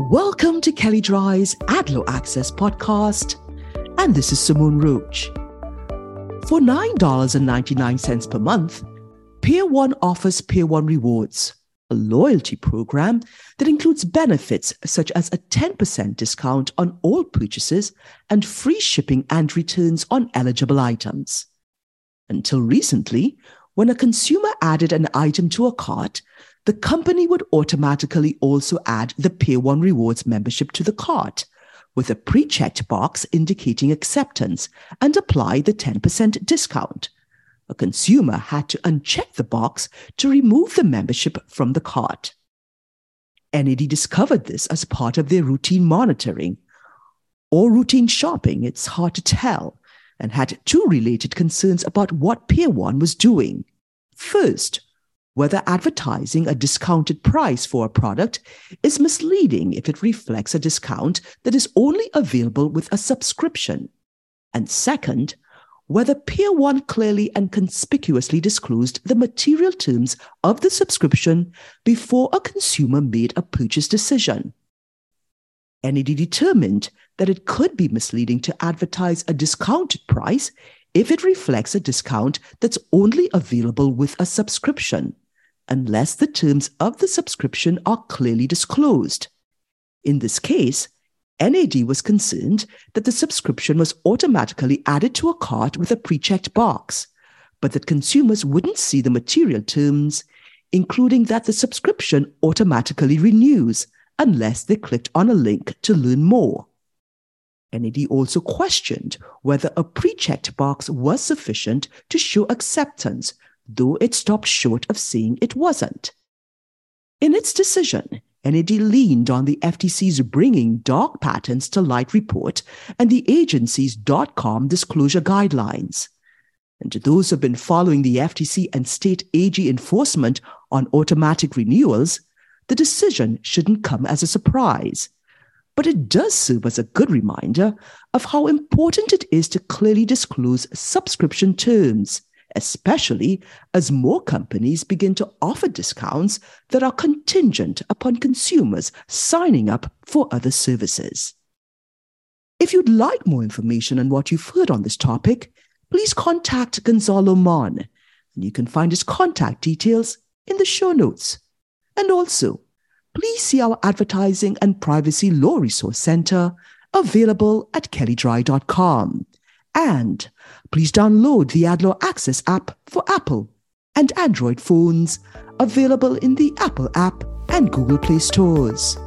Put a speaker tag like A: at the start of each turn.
A: Welcome to Kelley Drye's Ad Law Access podcast, and this is Simone Roach. For $9.99 per month, Pier 1 offers Pier 1 Rewards, a loyalty program that includes benefits such as a 10% discount on all purchases and free shipping and returns on eligible items. Until recently, when a consumer added an item to a cart, the company would automatically also add the Pier 1 Rewards membership to the cart with a pre checked box indicating acceptance and apply the 10% discount. A consumer had to uncheck the box to remove the membership from the cart. NAD discovered this as part of their routine monitoring or routine shopping, it's hard to tell, and had two related concerns about what Pier 1 was doing. First, whether advertising a discounted price for a product is misleading if it reflects a discount that is only available with a subscription. And second, whether Pier 1 clearly and conspicuously disclosed the material terms of the subscription before a consumer made a purchase decision. NAD determined that it could be misleading to advertise a discounted price if it reflects a discount that's only available with a subscription unless the terms of the subscription are clearly disclosed. In this case, NAD was concerned that the subscription was automatically added to a cart with a pre checked box, but that consumers wouldn't see the material terms, including that the subscription automatically renews unless they clicked on a link to learn more. NAD also questioned whether a pre checked box was sufficient to show acceptance though it stopped short of saying it wasn't. In its decision, NAD leaned on the FTC's Bringing Dark Patterns to Light report and the agency's .com disclosure guidelines. And to those who've been following the FTC and state AG enforcement on automatic renewals, the decision shouldn't come as a surprise. But it does serve as a good reminder of how important it is to clearly disclose subscription terms especially as more companies begin to offer discounts that are contingent upon consumers signing up for other services. If you'd like more information on what you've heard on this topic, please contact Gonzalo Mon, and you can find his contact details in the show notes. And also, please see our Advertising and Privacy Law Resource Center available at kelleydrye.com and please download the Ad Law Access app for Apple and Android phones, available in the Apple app and Google Play stores.